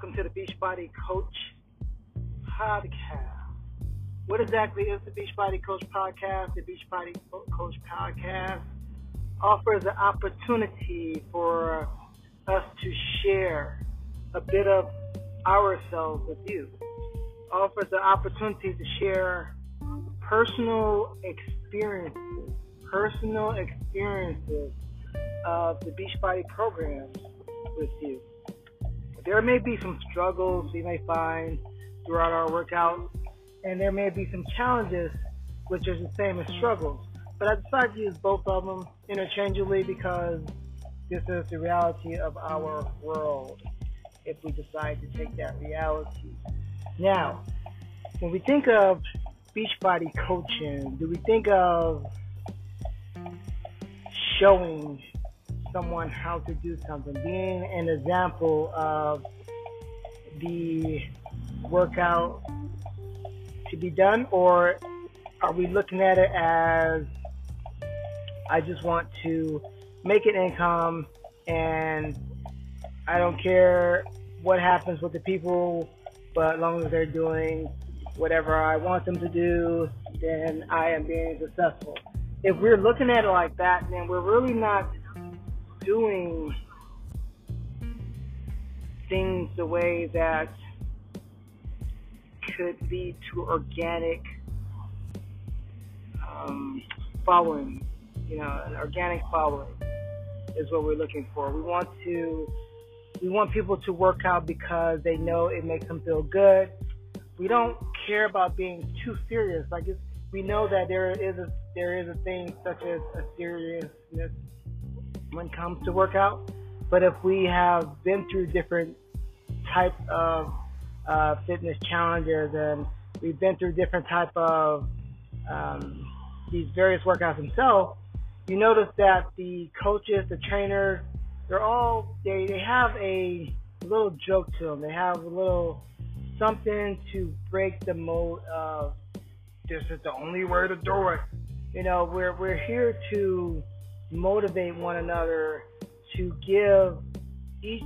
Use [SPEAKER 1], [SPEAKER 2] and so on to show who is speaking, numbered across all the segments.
[SPEAKER 1] welcome to the Beachbody Coach Podcast. What exactly is the Beachbody Coach Podcast? The Beachbody Coach Podcast offers an opportunity for us to share a bit of ourselves with you. Offers an opportunity to share personal experiences, personal experiences of the Beachbody program with you. There may be some struggles we may find throughout our workout, and there may be some challenges which are the same as struggles. But I decided to use both of them interchangeably because this is the reality of our world if we decide to take that reality. Now, when we think of Beachbody coaching, do we think of showing someone how to do something, being an example of the workout to be done, or are we looking at it as I just want to make an income and I don't care what happens with the people, but as long as they're doing whatever I want them to do, then I am being successful. If we're looking at it like that, then we're really not doing things the way that could lead to organic um, following. You know, an organic following is what we're looking for. We want to we want people to work out because they know it makes them feel good. We don't care about being too serious. Like it's, we know that there is a there is a thing such as a seriousness when it comes to workout. But if we have been through different types of uh, fitness challenges and we've been through different type of um, these various workouts themselves, you notice that the coaches, the trainers, they're all they they have a little joke to them. They have a little something to break the mode of this is the only way to do it. You know, we're we're here to motivate one another to give each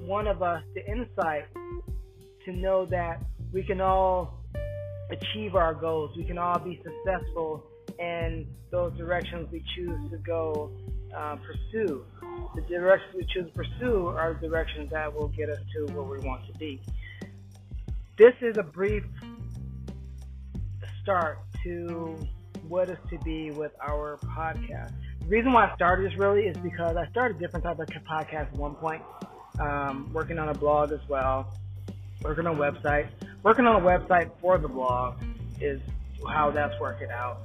[SPEAKER 1] one of us the insight to know that we can all achieve our goals. We can all be successful in those directions we choose to go uh, pursue. The directions we choose to pursue are the directions that will get us to where we want to be. This is a brief start to what is to be with our podcast the reason why I started this really is because I started different type of podcast at one point, um, working on a blog as well, working on a website. Working on a website for the blog is how that's working out.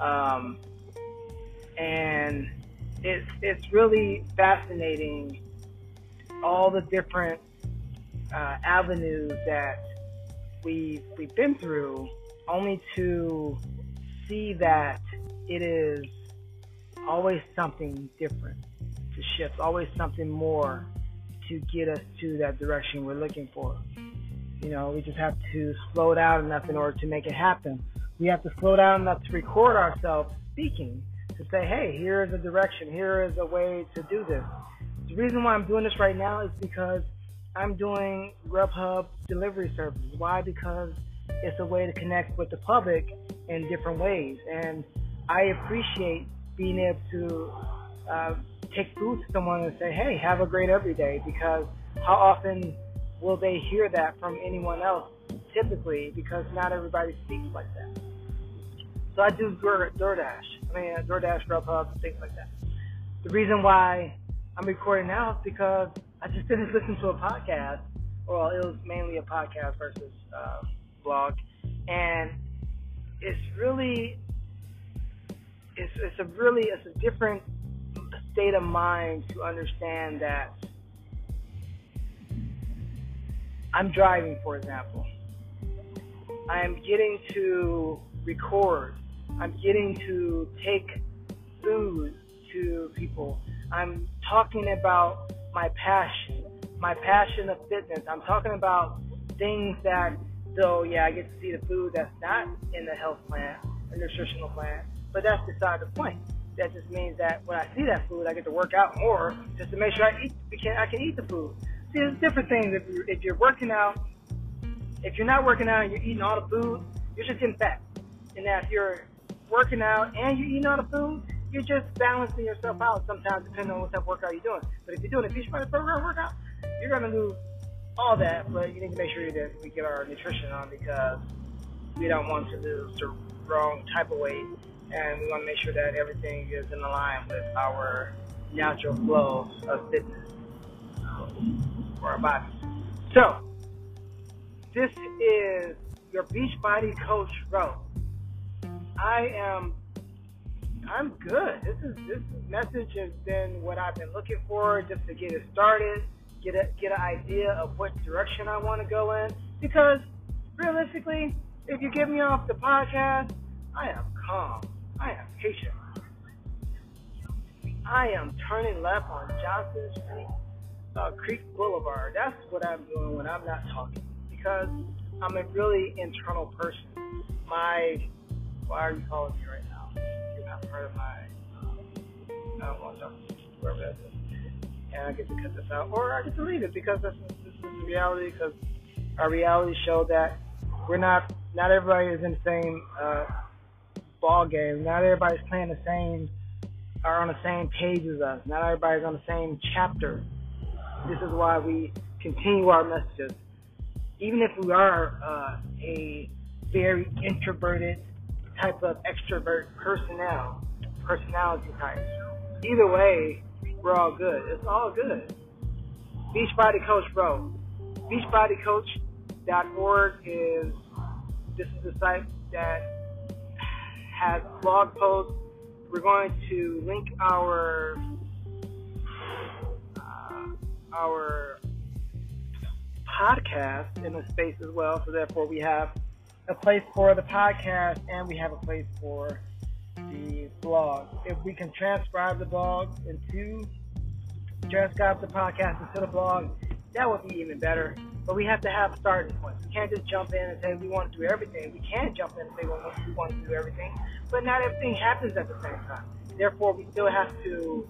[SPEAKER 1] Um, and it's, it's really fascinating all the different uh, avenues that we've, we've been through only to see that it is always something different to shift, always something more to get us to that direction we're looking for. You know, we just have to slow down enough in order to make it happen. We have to slow down enough to record ourselves speaking to say, hey, here is a direction, here is a way to do this. The reason why I'm doing this right now is because I'm doing Grubhub delivery services. Why? Because it's a way to connect with the public in different ways. And I appreciate being able to uh, take food to someone and say, hey, have a great every day, because how often will they hear that from anyone else? Typically, because not everybody speaks like that. So I do DoorDash. I mean, DoorDash, Grubhub, things like that. The reason why I'm recording now is because I just didn't listen to a podcast. Well, it was mainly a podcast versus uh, blog, and it's really it's it's a really it's a different state of mind to understand that I'm driving, for example. I am getting to record. I'm getting to take food to people. I'm talking about my passion, my passion of fitness. I'm talking about things that, though, yeah, I get to see the food that's not in the health plan, the nutritional plan, but that's beside the point. That just means that when I see that food, I get to work out more just to make sure I eat. I can eat the food. See, there's different things. If you're, if you're working out, if you're not working out and you're eating all the food, you're just getting fat. And now if you're working out and you're eating all the food, you're just balancing yourself out sometimes depending on what type of workout you're doing. But if you're doing a Beachbody program workout, you're to lose all that, but you need to make sure that we get our nutrition on because we don't want to lose the wrong type of weight and we want to make sure that everything is in line with our natural flow of fitness um, for our body. So, this is your Beachbody Coach Ro. I am I'm good. This is this message has been what I've been looking for just to get it started, get a get an idea of what direction I want to go in. Because realistically, if you get me off the podcast, I am calm. I am. I am turning left on Johnson Street, uh, Creek Boulevard. That's what I'm doing when I'm not talking because I'm a really internal person. My, why are you calling me right now? You haven't heard of my, um, I don't want to talk to whoever that is. And I get to cut this out, or I get to leave it because this is, this is reality. Because our reality show that we're not, not everybody is in the same. Uh, ball game. Not everybody's playing the same, are on the same page as us. Not everybody's on the same chapter. This is why we continue our messages. Even if we are uh, a very introverted type of extrovert personnel, personality type. Either way, we're all good. It's all good. Beachbody Coach Ro. Beachbodycoach.org is this is the site that has blog posts. We're going to link our uh, our podcast in the space as well. So therefore, we have a place for the podcast and we have a place for the blog. If we can transcribe the blog into transcribe the podcast into the blog, that would be even better. But we have to have starting points. We can't just jump in and say we want to do everything. We can't jump in and say well, we want to do everything, but not everything happens at the same time. Therefore, we still have to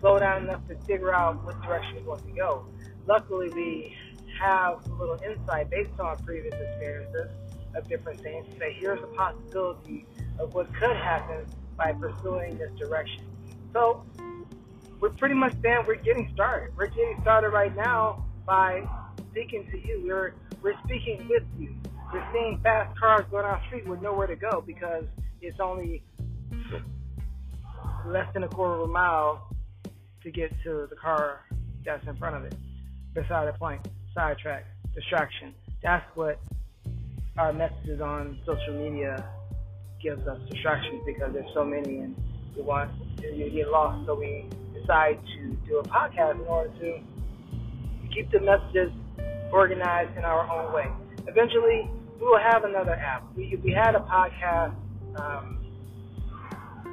[SPEAKER 1] slow down enough to figure out what direction we want to go. Luckily, we have a little insight based on previous experiences of different things to say here's a possibility of what could happen by pursuing this direction. So we're pretty much then we're getting started. We're getting started right now by speaking to you. We're we're speaking with you. We're seeing fast cars going down the street with nowhere to go because it's only less than a quarter of a mile to get to the car that's in front of it. Beside the point, sidetrack, distraction. That's what our messages on social media gives us distractions because there's so many and we want you get lost. So we decide to do a podcast in order to keep the messages organized in our own way. Eventually, we will have another app. We, we had a podcast. Um,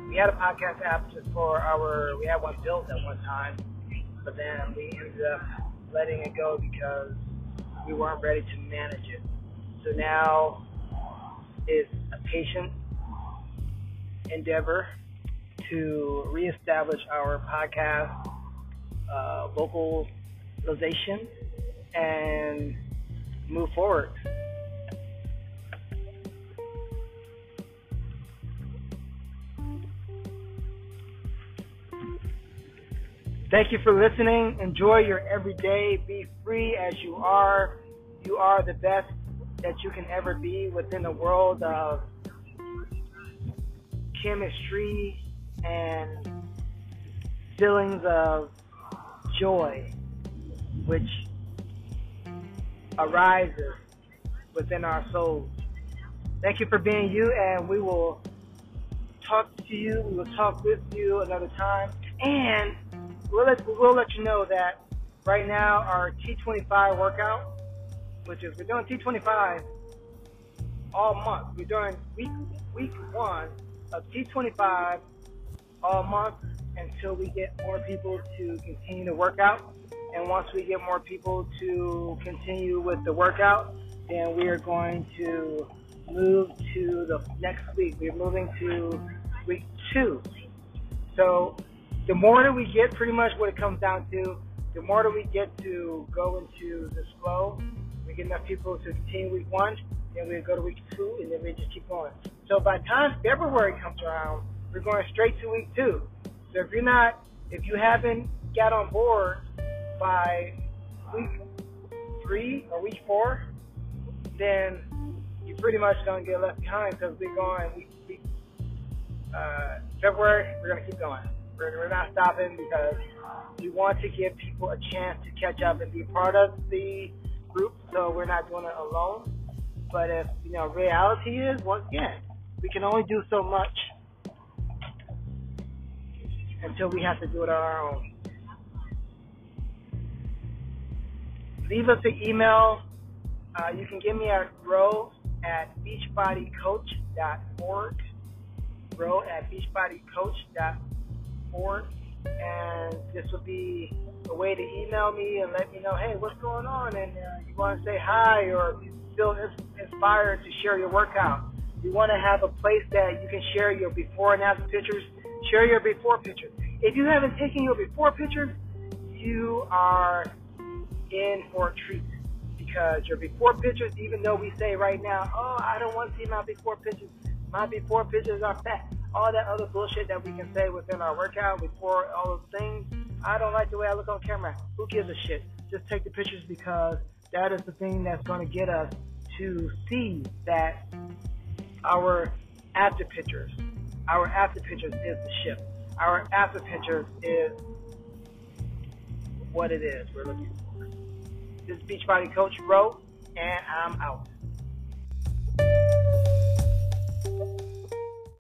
[SPEAKER 1] we had a podcast app just for our. We had one built at one time, but then we ended up letting it go because we weren't ready to manage it. So now it's a patient endeavor to reestablish our podcast uh, localization and move forward. Thank you for listening. Enjoy your everyday. Be free as you are. You are the best that you can ever be within the world of chemistry and feelings of joy, which arises within our souls. Thank you for being you, and we will talk to you. We will talk with you another time, and we'll let, we'll let you know that right now our T25 workout, which is we're doing T25 all month. We're doing week week one of T25 all month until we get more people to continue to work out. And once we get more people to continue with the workout, then we are going to move to the next week. We're moving to week two. So the more that we get, pretty much what it comes down to, the more that we get to go into this flow, we get enough people to continue week one, then we go to week two, and then we just keep going. So by the time February comes around, we're going straight to week two. So if you're not, if you haven't got on board by week three or week four, then you're pretty much going to get left behind because we're going week, week uh, February, we're going to keep going. We're, we're not stopping because we want to give people a chance to catch up and be part of the group. So we're not doing it alone. But if you know, reality is once again, we can only do so much until we have to do it on our own. Leave us an email. Uh, you can give me a Ro at beachbodycoach.org. Ro at beachbodycoach.org. And this will be a way to email me and let me know, hey, what's going on? And uh, you want to say hi or feel inspired to share your workout. You want to have a place that you can share your before and after pictures. Share your before pictures. If you haven't taken your before pictures, you are in for a treat because your before pictures, even though we say right now, oh, I don't want to see my before pictures, my before pictures are fat. All that other bullshit that we can say within our workout before all those things. I don't like the way I look on camera. Who gives a shit? Just take the pictures because that is the thing that's going to get us to see that our after pictures, our after pictures is the ship. Our after pictures is what it is we're looking for. This is Beachbody Coach Bro, and I'm out.